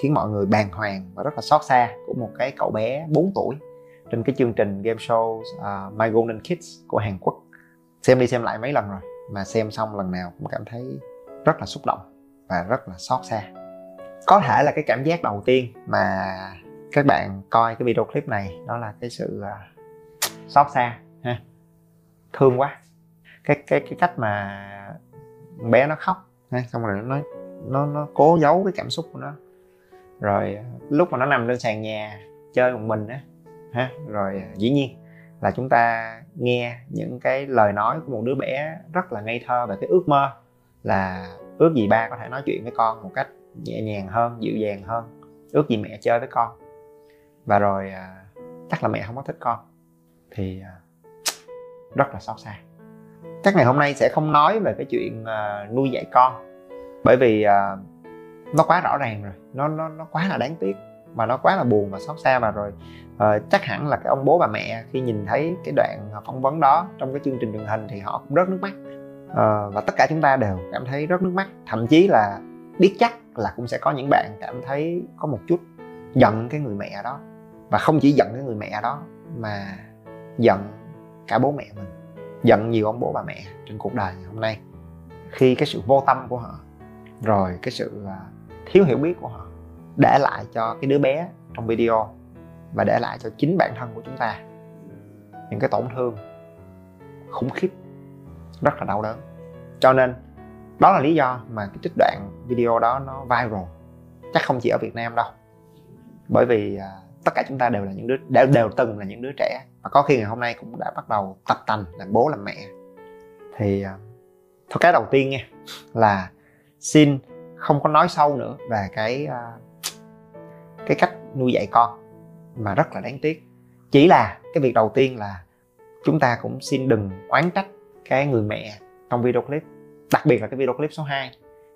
khiến mọi người bàng hoàng và rất là xót xa của một cái cậu bé 4 tuổi trên cái chương trình game show uh, My Golden Kids của Hàn Quốc. Xem đi xem lại mấy lần rồi mà xem xong lần nào cũng cảm thấy rất là xúc động và rất là xót xa. Có thể là cái cảm giác đầu tiên mà các bạn coi cái video clip này đó là cái sự uh, xót xa ha. Thương quá. Cái cái cái cách mà bé nó khóc ha xong rồi nó nó nó cố giấu cái cảm xúc của nó rồi, lúc mà nó nằm trên sàn nhà chơi một mình á, ha, rồi à, dĩ nhiên là chúng ta nghe những cái lời nói của một đứa bé rất là ngây thơ về cái ước mơ là ước gì ba có thể nói chuyện với con một cách nhẹ nhàng hơn, dịu dàng hơn, ước gì mẹ chơi với con. Và rồi à, chắc là mẹ không có thích con, thì à, rất là xót xa. Chắc ngày hôm nay sẽ không nói về cái chuyện nuôi dạy con, bởi vì nó quá rõ ràng rồi. Nó nó nó quá là đáng tiếc và nó quá là buồn và xót xa và rồi. Uh, chắc hẳn là cái ông bố bà mẹ khi nhìn thấy cái đoạn phỏng vấn đó trong cái chương trình truyền hình thì họ cũng rớt nước mắt. Uh, và tất cả chúng ta đều cảm thấy rớt nước mắt. Thậm chí là biết chắc là cũng sẽ có những bạn cảm thấy có một chút giận cái người mẹ đó. Và không chỉ giận cái người mẹ đó mà giận cả bố mẹ mình. Giận nhiều ông bố bà mẹ trên cuộc đời ngày hôm nay. Khi cái sự vô tâm của họ rồi cái sự uh, thiếu hiểu biết của họ để lại cho cái đứa bé trong video và để lại cho chính bản thân của chúng ta những cái tổn thương khủng khiếp rất là đau đớn. Cho nên đó là lý do mà cái trích đoạn video đó nó viral. Chắc không chỉ ở Việt Nam đâu. Bởi vì à, tất cả chúng ta đều là những đứa đều, đều từng là những đứa trẻ. Và có khi ngày hôm nay cũng đã bắt đầu tập tành làm bố làm mẹ. Thì à, thôi cái đầu tiên nha là xin không có nói sâu nữa về cái à, cái cách nuôi dạy con. Mà rất là đáng tiếc. Chỉ là cái việc đầu tiên là chúng ta cũng xin đừng oán trách cái người mẹ trong video clip đặc biệt là cái video clip số 2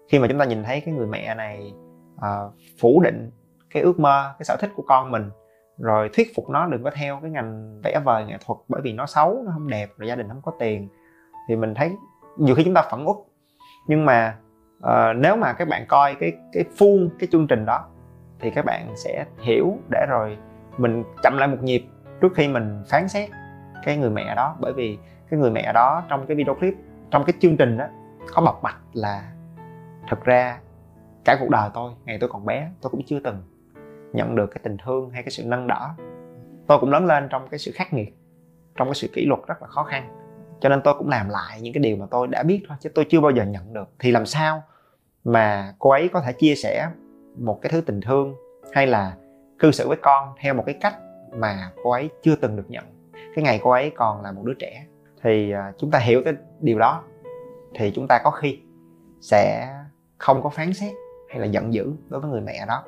khi mà chúng ta nhìn thấy cái người mẹ này uh, phủ định cái ước mơ cái sở thích của con mình rồi thuyết phục nó đừng có theo cái ngành vẽ vời nghệ thuật bởi vì nó xấu nó không đẹp rồi gia đình không có tiền thì mình thấy nhiều khi chúng ta phẫn uất. Nhưng mà uh, nếu mà các bạn coi cái cái full cái chương trình đó thì các bạn sẽ hiểu để rồi mình chậm lại một nhịp trước khi mình phán xét cái người mẹ đó. Bởi vì cái người mẹ đó trong cái video clip trong cái chương trình đó có bộc bạch là thực ra cả cuộc đời tôi ngày tôi còn bé tôi cũng chưa từng nhận được cái tình thương hay cái sự nâng đỡ. Tôi cũng lớn lên trong cái sự khắc nghiệt trong cái sự kỷ luật rất là khó khăn. Cho nên tôi cũng làm lại những cái điều mà tôi đã biết thôi chứ tôi chưa bao giờ nhận được. Thì làm sao mà cô ấy có thể chia sẻ một cái thứ tình thương hay là cư xử với con theo một cái cách mà cô ấy chưa từng được nhận. Cái ngày cô ấy còn là một đứa trẻ. Thì à, chúng ta hiểu cái điều đó. Thì chúng ta có khi sẽ không có phán xét hay là giận dữ đối với người mẹ đó.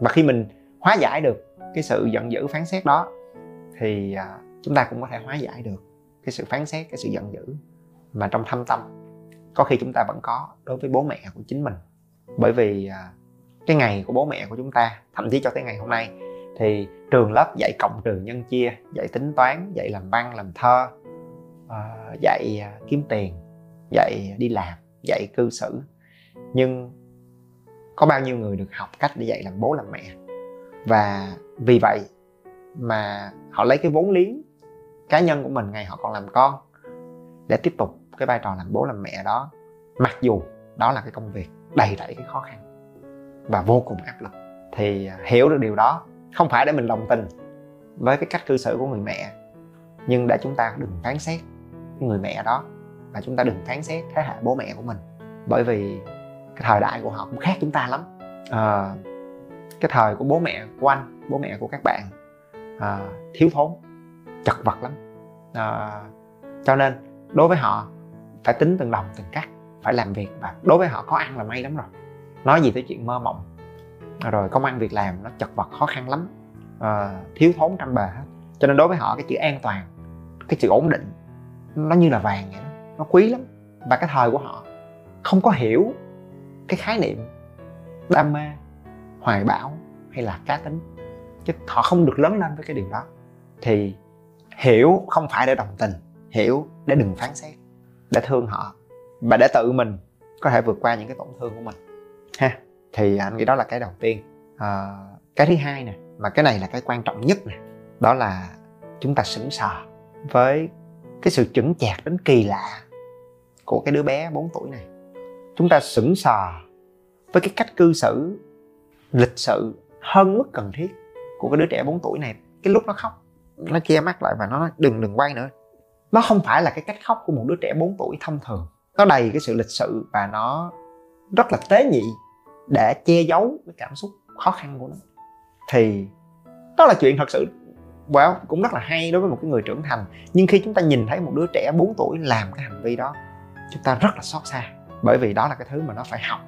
Và khi mình hóa giải được cái sự giận dữ phán xét đó, thì à, chúng ta cũng có thể hóa giải được cái sự phán xét, cái sự giận dữ mà trong thâm tâm có khi chúng ta vẫn có đối với bố mẹ của chính mình. Bởi vì à, cái ngày của bố mẹ của chúng ta, thậm chí cho tới ngày hôm nay, thì trường lớp dạy cộng trừ nhân chia, dạy tính toán, dạy làm văn, làm thơ à, dạy à, kiếm tiền, dạy đi làm, dạy cư xử. Nhưng có bao nhiêu người được học cách để dạy làm bố làm mẹ? Và vì vậy mà họ lấy cái vốn liếng cá nhân của mình ngày họ còn làm con để tiếp tục cái vai trò làm bố làm mẹ đó mặc dù đó là cái công việc đầy rẫy cái khó khăn và vô cùng áp lực thì à, hiểu được điều đó. Không phải để mình đồng tình với cái cách cư xử của người mẹ nhưng để chúng ta đừng phán xét người mẹ đó và chúng ta đừng phán xét thế hệ bố mẹ của mình. Bởi vì cái thời đại của họ cũng khác chúng ta lắm. À, cái thời của bố mẹ của anh bố mẹ của các bạn à, thiếu thốn chật vật lắm. À, cho nên đối với họ phải tính từng đồng từng cắt phải làm việc và đối với họ có ăn là may lắm rồi. Nói gì tới chuyện mơ mộng. Rồi công ăn việc làm nó chật vật khó khăn lắm. À, thiếu thốn trăm bề hết. Cho nên đối với họ cái chữ an toàn cái chữ ổn định nó như là vàng vậy đó. Nó quý lắm. Và cái thời của họ không có hiểu cái khái niệm đam mê hoài bão hay là cá tính. Chứ họ không được lớn lên với cái điều đó. Thì hiểu không phải để đồng tình hiểu để đừng phán xét để thương họ và để tự mình có thể vượt qua những cái tổn thương của mình. Ha thì anh nghĩ đó là cái đầu tiên. À, cái thứ hai nè mà cái này là cái quan trọng nhất nè đó là chúng ta sững sờ với cái sự chững chạc đến kỳ lạ của cái đứa bé 4 tuổi này. Chúng ta sững sờ với cái cách cư xử lịch sự hơn mức cần thiết của cái đứa trẻ 4 tuổi này. Cái lúc nó khóc nó che mắt lại và nó nói đừng đừng quay nữa nó không phải là cái cách khóc của một đứa trẻ 4 tuổi thông thường. Nó đầy cái sự lịch sự và nó rất là tế nhị để che giấu cái cảm xúc khó khăn của nó. Thì đó là chuyện thật sự well, cũng rất là hay đối với một cái người trưởng thành. Nhưng khi chúng ta nhìn thấy một đứa trẻ 4 tuổi làm cái hành vi đó chúng ta rất là xót xa. Bởi vì đó là cái thứ mà nó phải học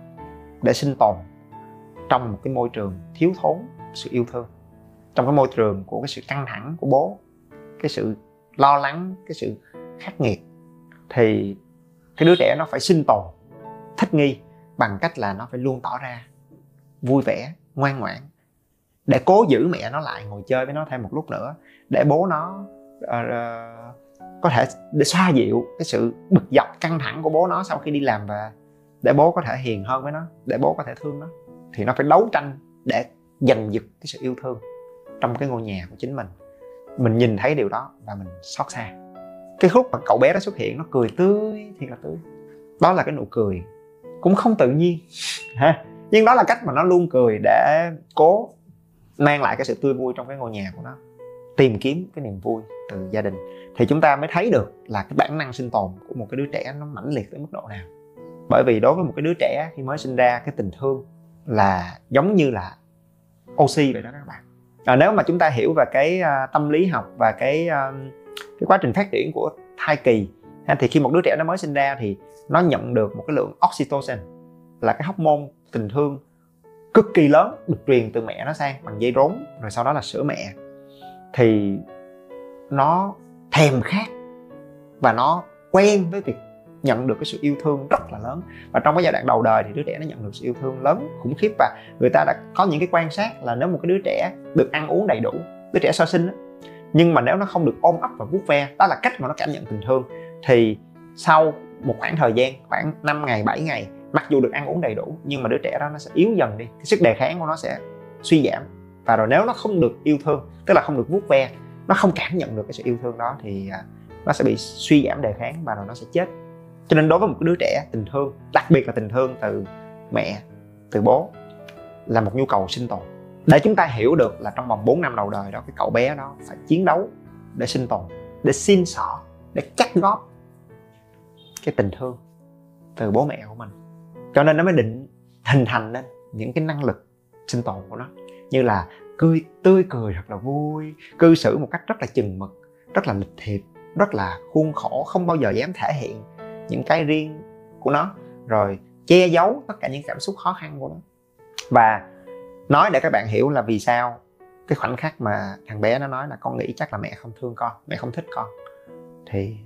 để sinh tồn trong một cái môi trường thiếu thốn sự yêu thương. Trong cái môi trường của cái sự căng thẳng của bố cái sự lo lắng cái sự khắc nghiệt thì cái đứa trẻ nó phải sinh tồn thích nghi bằng cách là nó phải luôn tỏ ra vui vẻ ngoan ngoãn để cố giữ mẹ nó lại ngồi chơi với nó thêm một lúc nữa để bố nó uh, có thể để xoa dịu cái sự bực dọc căng thẳng của bố nó sau khi đi làm về để bố có thể hiền hơn với nó để bố có thể thương nó thì nó phải đấu tranh để giành giật cái sự yêu thương trong cái ngôi nhà của chính mình mình nhìn thấy điều đó và mình xót xa. Cái lúc mà cậu bé đó xuất hiện, nó cười tươi, thiệt là tươi. Đó là cái nụ cười cũng không tự nhiên, ha. Nhưng đó là cách mà nó luôn cười để cố mang lại cái sự tươi vui trong cái ngôi nhà của nó. Tìm kiếm cái niềm vui từ gia đình. Thì chúng ta mới thấy được là cái bản năng sinh tồn của một cái đứa trẻ nó mãnh liệt tới mức độ nào. Bởi vì đối với một cái đứa trẻ khi mới sinh ra, cái tình thương là giống như là oxy vậy đó các bạn à, nếu mà chúng ta hiểu về cái uh, tâm lý học và cái uh, cái quá trình phát triển của thai kỳ ha, thì khi một đứa trẻ nó mới sinh ra thì nó nhận được một cái lượng oxytocin là cái hormone tình thương cực kỳ lớn được truyền từ mẹ nó sang bằng dây rốn rồi sau đó là sữa mẹ. Thì nó thèm khát và nó quen với việc nhận được cái sự yêu thương rất là lớn. Và trong cái giai đoạn đầu đời thì đứa trẻ nó nhận được sự yêu thương lớn khủng khiếp và người ta đã có những cái quan sát là nếu một cái đứa trẻ được ăn uống đầy đủ đứa trẻ sơ sinh đó, nhưng mà nếu nó không được ôm ấp và vuốt ve đó là cách mà nó cảm nhận tình thương thì sau một khoảng thời gian khoảng 5 ngày 7 ngày mặc dù được ăn uống đầy đủ nhưng mà đứa trẻ đó nó sẽ yếu dần đi cái sức đề kháng của nó sẽ suy giảm. Và rồi nếu nó không được yêu thương tức là không được vuốt ve nó không cảm nhận được cái sự yêu thương đó thì à, nó sẽ bị suy giảm đề kháng và rồi nó sẽ chết cho nên đối với một đứa trẻ, tình thương, đặc biệt là tình thương từ mẹ, từ bố, là một nhu cầu sinh tồn. Để chúng ta hiểu được là trong vòng 4 năm đầu đời đó, cái cậu bé đó phải chiến đấu để sinh tồn, để xin xỏ để cắt góp cái tình thương từ bố mẹ của mình. Cho nên nó mới định, hình thành nên những cái năng lực sinh tồn của nó. Như là cười, tươi cười thật là vui, cư xử một cách rất là chừng mực, rất là lịch thiệp, rất là khuôn khổ, không bao giờ dám thể hiện những cái riêng của nó, rồi che giấu tất cả những cảm xúc khó khăn của nó. Và nói để các bạn hiểu là vì sao cái khoảnh khắc mà thằng bé nó nói là con nghĩ chắc là mẹ không thương con, mẹ không thích con. Thì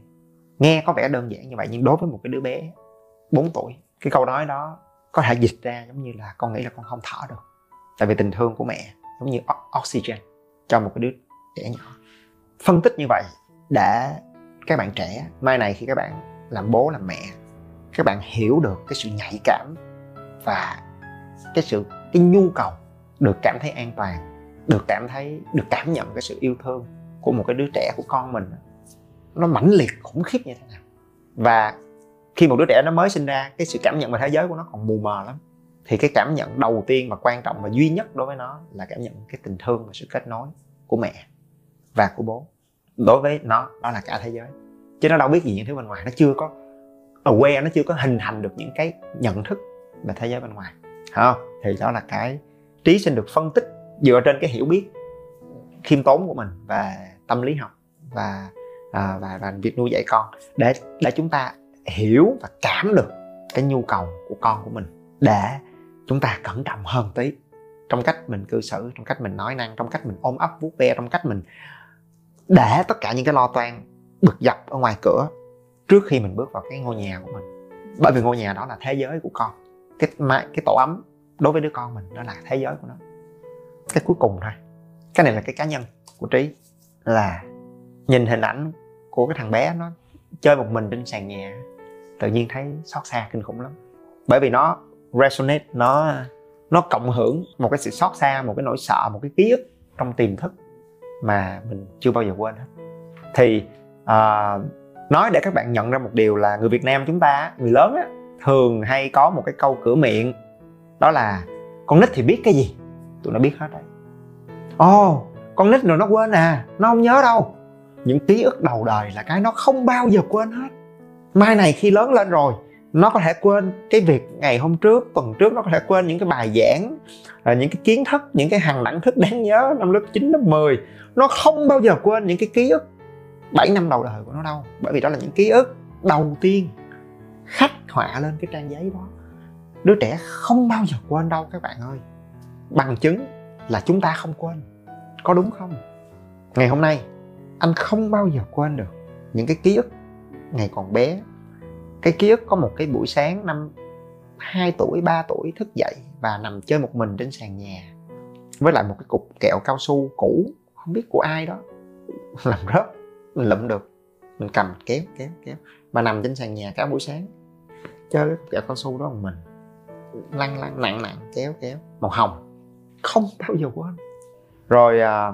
nghe có vẻ đơn giản như vậy, nhưng đối với một cái đứa bé 4 tuổi, cái câu nói đó có thể dịch ra giống như là con nghĩ là con không thở được, tại vì tình thương của mẹ giống như oxygen cho một cái đứa trẻ nhỏ. Phân tích như vậy để các bạn trẻ, mai này khi các bạn làm bố, làm mẹ. Các bạn hiểu được cái sự nhạy cảm và cái sự, cái nhu cầu được cảm thấy an toàn, được cảm thấy, được cảm nhận cái sự yêu thương của một cái đứa trẻ, của con mình, nó mãnh liệt, khủng khiếp như thế nào. Và khi một đứa trẻ nó mới sinh ra, cái sự cảm nhận về thế giới của nó còn mù mờ lắm. Thì cái cảm nhận đầu tiên và quan trọng và duy nhất đối với nó là cảm nhận cái tình thương và sự kết nối của mẹ và của bố. Đối với nó, đó là cả thế giới chứ nó đâu biết gì những thứ bên ngoài nó chưa có aware nó chưa có hình thành được những cái nhận thức về thế giới bên ngoài. Không? Thì đó là cái trí sinh được phân tích dựa trên cái hiểu biết khiêm tốn của mình và tâm lý học và à, và và việc nuôi dạy con để để chúng ta hiểu và cảm được cái nhu cầu của con của mình để chúng ta cẩn trọng hơn tí trong cách mình cư xử trong cách mình nói năng trong cách mình ôm ấp vuốt ve trong cách mình để tất cả những cái lo toan bực dọc ở ngoài cửa trước khi mình bước vào cái ngôi nhà của mình. Bởi vì ngôi nhà đó là thế giới của con. Cái mái cái tổ ấm đối với đứa con mình đó là thế giới của nó. Cái cuối cùng thôi. Cái này là cái cá nhân của trí, là nhìn hình ảnh của cái thằng bé nó chơi một mình trên sàn nhà, tự nhiên thấy xót xa, kinh khủng lắm. Bởi vì nó resonate, nó nó cộng hưởng một cái sự xót xa, một cái nỗi sợ, một cái ký ức trong tiềm thức mà mình chưa bao giờ quên hết. Thì uh, nói để các bạn nhận ra một điều là người Việt Nam chúng ta người lớn á, thường hay có một cái câu cửa miệng đó là con nít thì biết cái gì? Tụi nó biết hết đấy ồ oh, con nít rồi nó quên à nó không nhớ đâu. Những ký ức đầu đời là cái nó không bao giờ quên hết. Mai này khi lớn lên rồi nó có thể quên cái việc ngày hôm trước tuần trước nó có thể quên những cái bài giảng à, những cái kiến thức những cái hàng đẳng thức đáng nhớ năm lớp 9, lớp 10 nó không bao giờ quên những cái ký ức 7 năm đầu đời của nó đâu. Bởi vì đó là những ký ức đầu tiên khắc họa lên cái trang giấy đó. Đứa trẻ không bao giờ quên đâu các bạn ơi. Bằng chứng là chúng ta không quên. Có đúng không? Ngày hôm nay, anh không bao giờ quên được những cái ký ức ngày còn bé. Cái ký ức có một cái buổi sáng năm 2 tuổi 3 tuổi thức dậy và nằm chơi một mình trên sàn nhà với lại một cái cục kẹo cao su cũ, không biết của ai đó. Làm rớt mình lụm được. Mình cầm kéo kéo kéo. Mà nằm trên sàn nhà cả buổi sáng. Chơi cái cục kẹo cao su đó một mình. Lăn lăn nặng nặng kéo kéo. Màu hồng. Không bao giờ quên. Rồi à,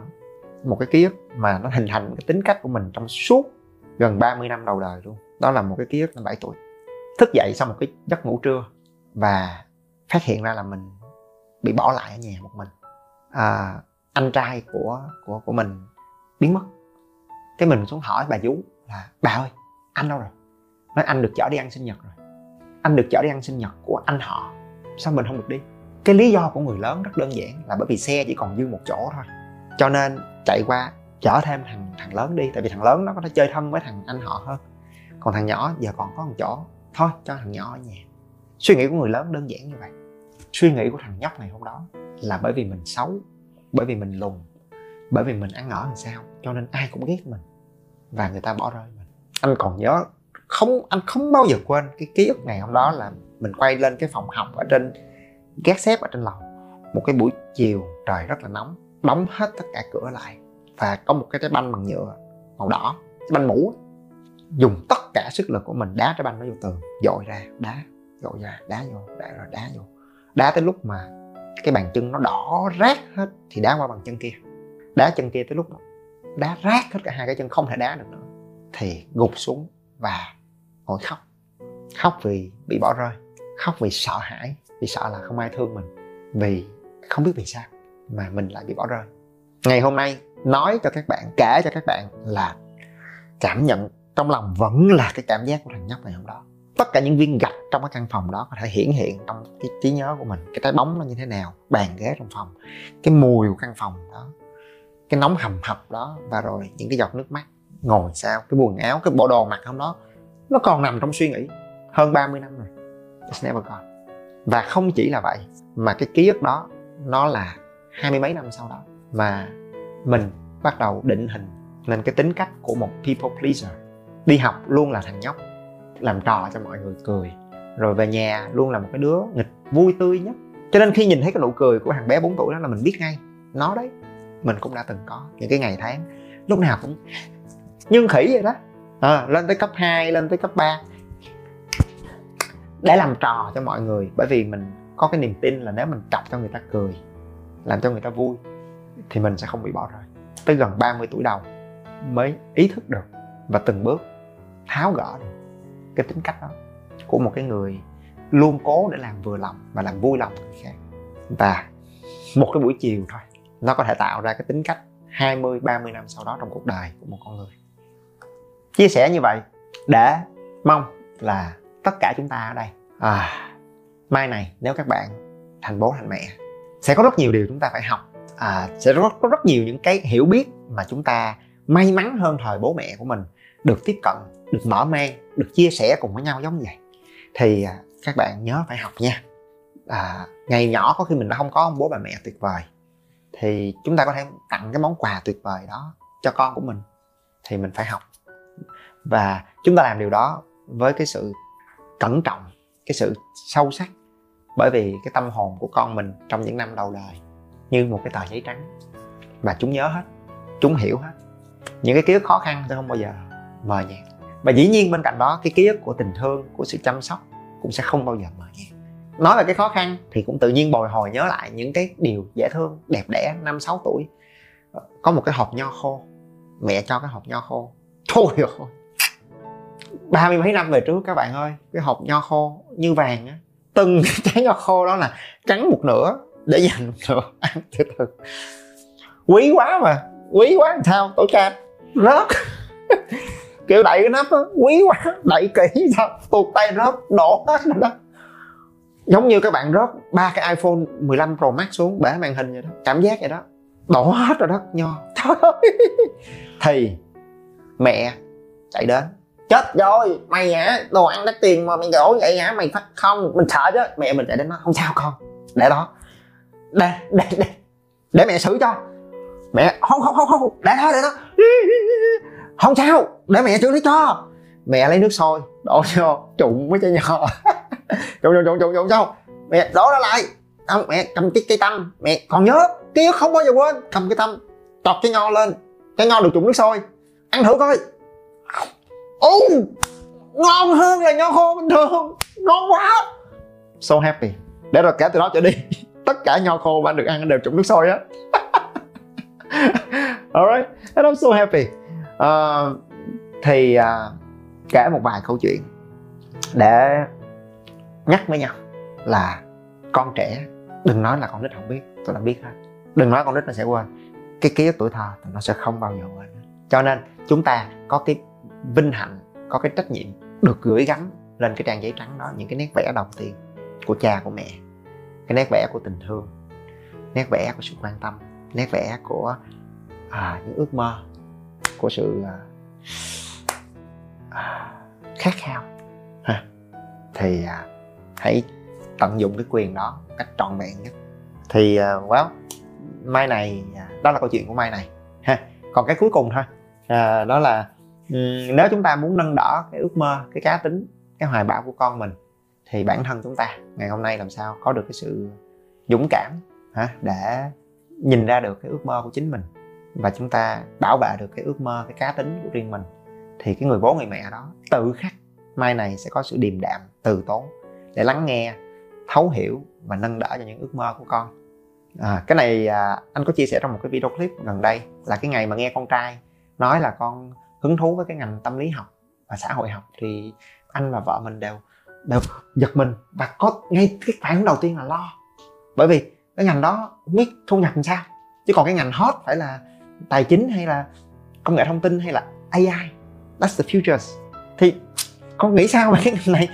một cái ký ức mà nó hình thành cái tính cách của mình trong suốt gần 30 năm đầu đời luôn. Đó là một cái ký ức năm 7 tuổi. Thức dậy sau một cái giấc ngủ trưa và phát hiện ra là mình bị bỏ lại ở nhà một mình. À, anh trai của của của mình biến mất cái mình xuống hỏi bà chú là, bà ơi, anh đâu rồi? Nói, anh được chở đi ăn sinh nhật rồi. Anh được chở đi ăn sinh nhật của anh họ. Sao mình không được đi? Cái lý do của người lớn rất đơn giản là bởi vì xe chỉ còn dư một chỗ thôi. Cho nên chạy qua chở thêm thằng thằng lớn đi, tại vì thằng lớn nó có thể chơi thân với thằng anh họ hơn. Còn thằng nhỏ giờ còn có một chỗ. Thôi, cho thằng nhỏ ở nhà. Suy nghĩ của người lớn đơn giản như vậy. Suy nghĩ của thằng nhóc này hôm đó là bởi vì mình xấu, bởi vì mình lùn, bởi vì mình ăn ở làm sao, cho nên ai cũng ghét mình và người ta bỏ rơi mình. Anh còn nhớ, không, anh không bao giờ quên cái ký ức ngày hôm đó là mình quay lên cái phòng học ở trên gác xếp ở trên lầu. Một cái buổi chiều, trời rất là nóng đóng hết tất cả cửa lại và có một cái trái banh bằng nhựa màu đỏ cái banh mũ. Dùng tất cả sức lực của mình đá trái banh nó vô tường, dội ra, đá, dội ra, đá vô, đá rồi đá vô. Đá tới lúc mà cái bàn chân nó đỏ rát hết thì đá qua bàn chân kia. Đá chân kia tới lúc đá rát hết cả hai cái chân, không thể đá được nữa. Thì gục xuống và ngồi khóc. Khóc vì bị bỏ rơi, khóc vì sợ hãi, vì sợ là không ai thương mình, vì không biết vì sao mà mình lại bị bỏ rơi. Ngày hôm nay, nói cho các bạn, kể cho các bạn là cảm nhận trong lòng vẫn là cái cảm giác của thằng nhóc này hôm đó. Tất cả những viên gạch trong cái căn phòng đó có thể hiển hiện trong cái trí nhớ của mình. Cái trái bóng nó như thế nào, bàn ghế trong phòng, cái mùi của căn phòng đó cái nóng hầm hập đó và rồi những cái giọt nước mắt ngồi sao cái quần áo, cái bộ đồ mặc hôm đó, nó còn nằm trong suy nghĩ hơn 30 năm rồi. It's never gone. Và không chỉ là vậy, mà cái ký ức đó, nó là hai mươi mấy năm sau đó mà mình bắt đầu định hình lên cái tính cách của một people pleaser. Đi học luôn là thằng nhóc, làm trò cho mọi người cười, rồi về nhà luôn là một cái đứa nghịch vui tươi nhất. Cho nên khi nhìn thấy cái nụ cười của thằng bé 4 tuổi đó là mình biết ngay, nó đấy mình cũng đã từng có những cái ngày tháng lúc nào cũng nhưng khỉ vậy đó. À, lên tới cấp 2, lên tới cấp 3 để làm trò cho mọi người bởi vì mình có cái niềm tin là nếu mình chọc cho người ta cười làm cho người ta vui thì mình sẽ không bị bỏ rơi. Tới gần 30 tuổi đầu mới ý thức được và từng bước tháo gỡ được cái tính cách đó của một cái người luôn cố để làm vừa lòng và làm vui lòng người khác. Và một cái buổi chiều thôi nó có thể tạo ra cái tính cách 20, 30 năm sau đó trong cuộc đời của một con người. Chia sẻ như vậy để mong là tất cả chúng ta ở đây à, mai này nếu các bạn thành bố thành mẹ sẽ có rất nhiều điều chúng ta phải học à, sẽ có, có rất nhiều những cái hiểu biết mà chúng ta may mắn hơn thời bố mẹ của mình được tiếp cận được mở mang được chia sẻ cùng với nhau giống vậy. Thì à, các bạn nhớ phải học nha. À, ngày nhỏ có khi mình đã không có ông bố bà mẹ tuyệt vời thì chúng ta có thể tặng cái món quà tuyệt vời đó cho con của mình. Thì mình phải học. Và chúng ta làm điều đó với cái sự cẩn trọng, cái sự sâu sắc. Bởi vì cái tâm hồn của con mình trong những năm đầu đời như một cái tờ giấy trắng. Và chúng nhớ hết, chúng hiểu hết. Những cái ký ức khó khăn sẽ không bao giờ mờ nhạt. Và dĩ nhiên bên cạnh đó, cái ký ức của tình thương, của sự chăm sóc cũng sẽ không bao giờ mờ nhạt nói về cái khó khăn thì cũng tự nhiên bồi hồi nhớ lại những cái điều dễ thương, đẹp đẽ, năm, sáu tuổi. Có một cái hộp nho khô, mẹ cho cái hộp nho khô. Thôi rồi. Ba mươi mấy năm về trước các bạn ơi, cái hộp nho khô như vàng á, từng cái trái nho khô đó là cắn một nửa để dành một nửa ăn từ từ. Quý quá mà, quý quá làm sao, tổ cha. Rớt. Kiểu đậy cái nắp á, quý quá, đậy kỹ sao tuột tay rớt, đổ hết rồi đó giống như các bạn rớt ba cái iPhone 15 Pro Max xuống, bể màn hình vậy đó. Cảm giác vậy đó. Đổ hết rồi đó, nho. Thôi thì mẹ chạy đến. Chết rồi. Mày hả? Đồ ăn đắt tiền mà mày đổ vậy hả? Mày phát không. Mình sợ chứ. Mẹ mình chạy đến nó không sao con. Để đó. Để để để. Để mẹ xử cho. Mẹ, không không không không. Để đó để đó. Không sao. Để mẹ xử lý cho. Mẹ lấy nước sôi, đổ vô, trụng với chai nhỏ trụng trụng trụng trụng trụng sao mẹ đổ ra lại. Không mẹ cầm cái cây tăm. Mẹ còn nhớ ký không bao giờ quên. Cầm cái tăm tọt cái nho lên. Cái nho được trụng nước sôi. Ăn thử coi. Ô ngon hơn là nho khô bình thường. Ngon quá. So happy. Để rồi kể từ đó trở đi. Tất cả nho khô mà anh được ăn đều trụng nước sôi á. Alright and I'm so happy. Uh, thì uh, kể một vài câu chuyện để nhắc với nhau là con trẻ đừng nói là con nít không biết tôi đã biết hết. Đừng nói con nít nó sẽ quên. Cái ký ức tuổi thơ thì nó sẽ không bao giờ quên cho nên chúng ta có cái vinh hạnh có cái trách nhiệm được gửi gắm lên cái trang giấy trắng đó những cái nét vẽ đầu tiên của cha của mẹ cái nét vẽ của tình thương nét vẽ của sự quan tâm nét vẽ của à, những ước mơ của sự à, à khát khao. Ha. Thì à, hãy tận dụng cái quyền đó cách trọn vẹn nhất. Thì uh, well mai này à, đó là câu chuyện của mai này ha. Còn cái cuối cùng thôi. À, đó là um, nếu chúng ta muốn nâng đỡ cái ước mơ cái cá tính cái hoài bão của con mình thì bản thân chúng ta ngày hôm nay làm sao có được cái sự dũng cảm hả để nhìn ra được cái ước mơ của chính mình và chúng ta bảo vệ được cái ước mơ cái cá tính của riêng mình thì cái người bố người mẹ đó tự khắc mai này sẽ có sự điềm đạm từ tốn để lắng nghe thấu hiểu và nâng đỡ cho những ước mơ của con. À, cái này à, anh có chia sẻ trong một cái video clip gần đây là cái ngày mà nghe con trai nói là con hứng thú với cái ngành tâm lý học và xã hội học thì anh và vợ mình đều đều giật mình và có ngay cái phản ứng đầu tiên là lo. Bởi vì cái ngành đó không biết thu nhập làm sao chứ còn cái ngành hot phải là tài chính hay là công nghệ thông tin hay là AI that's the future. Thì con nghĩ sao về cái ngành này?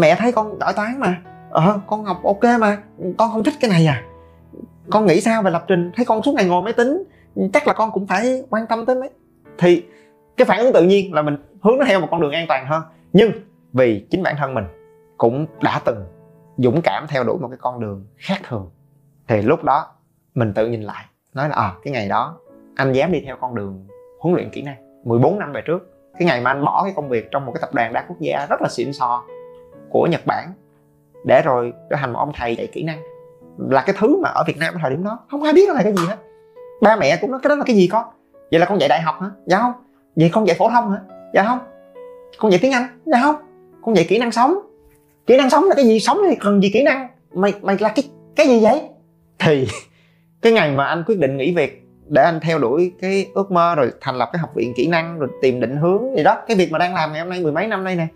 Mẹ thấy con giỏi toán mà. Ờ con học ok mà. Con không thích cái này à? Con nghĩ sao về lập trình? Thấy con suốt ngày ngồi máy tính, chắc là con cũng phải quan tâm tới mấy thì cái phản ứng tự nhiên là mình hướng nó theo một con đường an toàn hơn. Nhưng vì chính bản thân mình cũng đã từng dũng cảm theo đuổi một cái con đường khác thường, thì lúc đó mình tự nhìn lại, nói là à cái ngày đó anh dám đi theo con đường huấn luyện kỹ năng 14 năm về trước. Cái ngày mà anh bỏ cái công việc trong một cái tập đoàn đa quốc gia rất là xịn sò của Nhật Bản. Để rồi trở thành một ông thầy dạy kỹ năng. Là cái thứ mà ở Việt Nam ở thời điểm đó, không ai biết nó là cái gì hết. Ba mẹ cũng nói, cái đó là cái gì con? Vậy là con dạy đại học hả? Dạ không. Vậy con dạy phổ thông hả? Dạ không. Con dạy tiếng anh? Dạ không. Con dạy kỹ năng sống. Kỹ năng sống là cái gì? Sống thì cần gì kỹ năng? Mày mày là cái cái gì vậy? Thì cái ngày mà anh quyết định nghỉ việc, để anh theo đuổi cái ước mơ rồi thành lập cái học viện kỹ năng, rồi tìm định hướng gì đó, cái việc mà đang làm ngày hôm nay mười mấy năm nay nè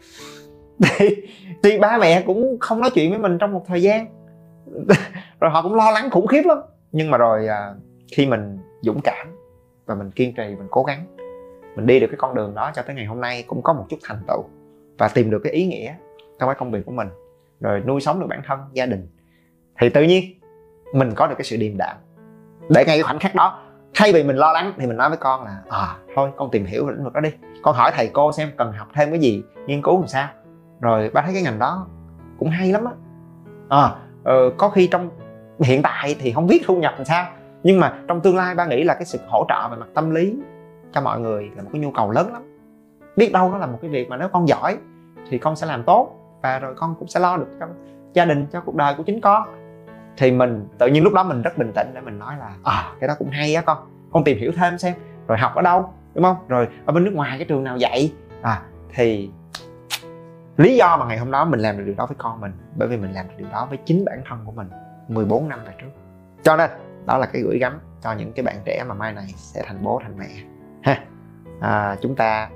thì, thì ba mẹ cũng không nói chuyện với mình trong một thời gian. Rồi họ cũng lo lắng khủng khiếp lắm. Nhưng mà rồi à, khi mình dũng cảm và mình kiên trì mình cố gắng mình đi được cái con đường đó cho tới ngày hôm nay cũng có một chút thành tựu và tìm được cái ý nghĩa trong cái công việc của mình. Rồi nuôi sống được bản thân gia đình. Thì tự nhiên mình có được cái sự điềm đạm. Để ngay cái khoảnh khắc đó thay vì mình lo lắng thì mình nói với con là à thôi con tìm hiểu lĩnh vực đó đi. Con hỏi thầy cô xem cần học thêm cái gì nghiên cứu làm sao rồi ba thấy cái ngành đó cũng hay lắm á. À, ờ, có khi trong hiện tại thì không biết thu nhập làm sao nhưng mà trong tương lai ba nghĩ là cái sự hỗ trợ về mặt tâm lý cho mọi người là một cái nhu cầu lớn lắm. Biết đâu nó là một cái việc mà nếu con giỏi thì con sẽ làm tốt và rồi con cũng sẽ lo được cho gia đình cho cuộc đời của chính con. Thì mình tự nhiên lúc đó mình rất bình tĩnh để mình nói là à cái đó cũng hay á con con tìm hiểu thêm xem rồi học ở đâu đúng không? Rồi ở bên nước ngoài cái trường nào dạy? À thì lý do mà ngày hôm đó mình làm được điều đó với con mình bởi vì mình làm được điều đó với chính bản thân của mình 14 năm về trước. Cho nên đó là cái gửi gắm cho những cái bạn trẻ mà mai này sẽ thành bố thành mẹ ha. À, chúng ta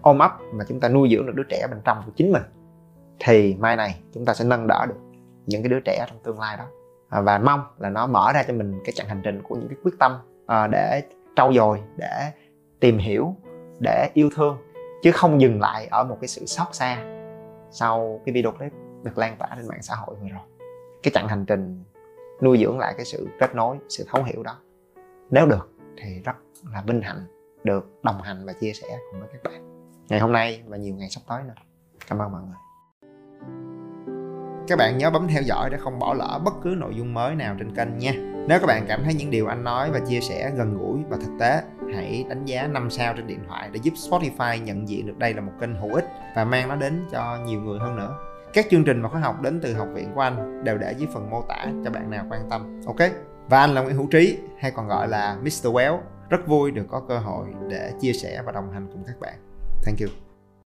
ôm ấp mà chúng ta nuôi dưỡng được đứa trẻ bên trong của chính mình thì mai này chúng ta sẽ nâng đỡ được những cái đứa trẻ trong tương lai đó. À, và mong là nó mở ra cho mình cái chặng hành trình của những cái quyết tâm à, để trau dồi để tìm hiểu để yêu thương chứ không dừng lại ở một cái sự xót xa sau cái video clip được lan tỏa trên mạng xã hội vừa rồi. Cái chặng hành trình nuôi dưỡng lại cái sự kết nối, sự thấu hiểu đó. Nếu được thì rất là vinh hạnh được đồng hành và chia sẻ cùng với các bạn. Ngày hôm nay và nhiều ngày sắp tới nữa. Cảm ơn mọi người. Các bạn nhớ bấm theo dõi để không bỏ lỡ bất cứ nội dung mới nào trên kênh nha. Nếu các bạn cảm thấy những điều anh nói và chia sẻ gần gũi và thực tế, hãy đánh giá 5 sao trên điện thoại để giúp Spotify nhận diện được đây là một kênh hữu ích và mang nó đến cho nhiều người hơn nữa. Các chương trình và khóa học đến từ học viện của anh đều để dưới phần mô tả cho bạn nào quan tâm. Ok? Và anh là Nguyễn Hữu Trí, hay còn gọi là Mr. Well. Rất vui được có cơ hội để chia sẻ và đồng hành cùng các bạn. Thank you.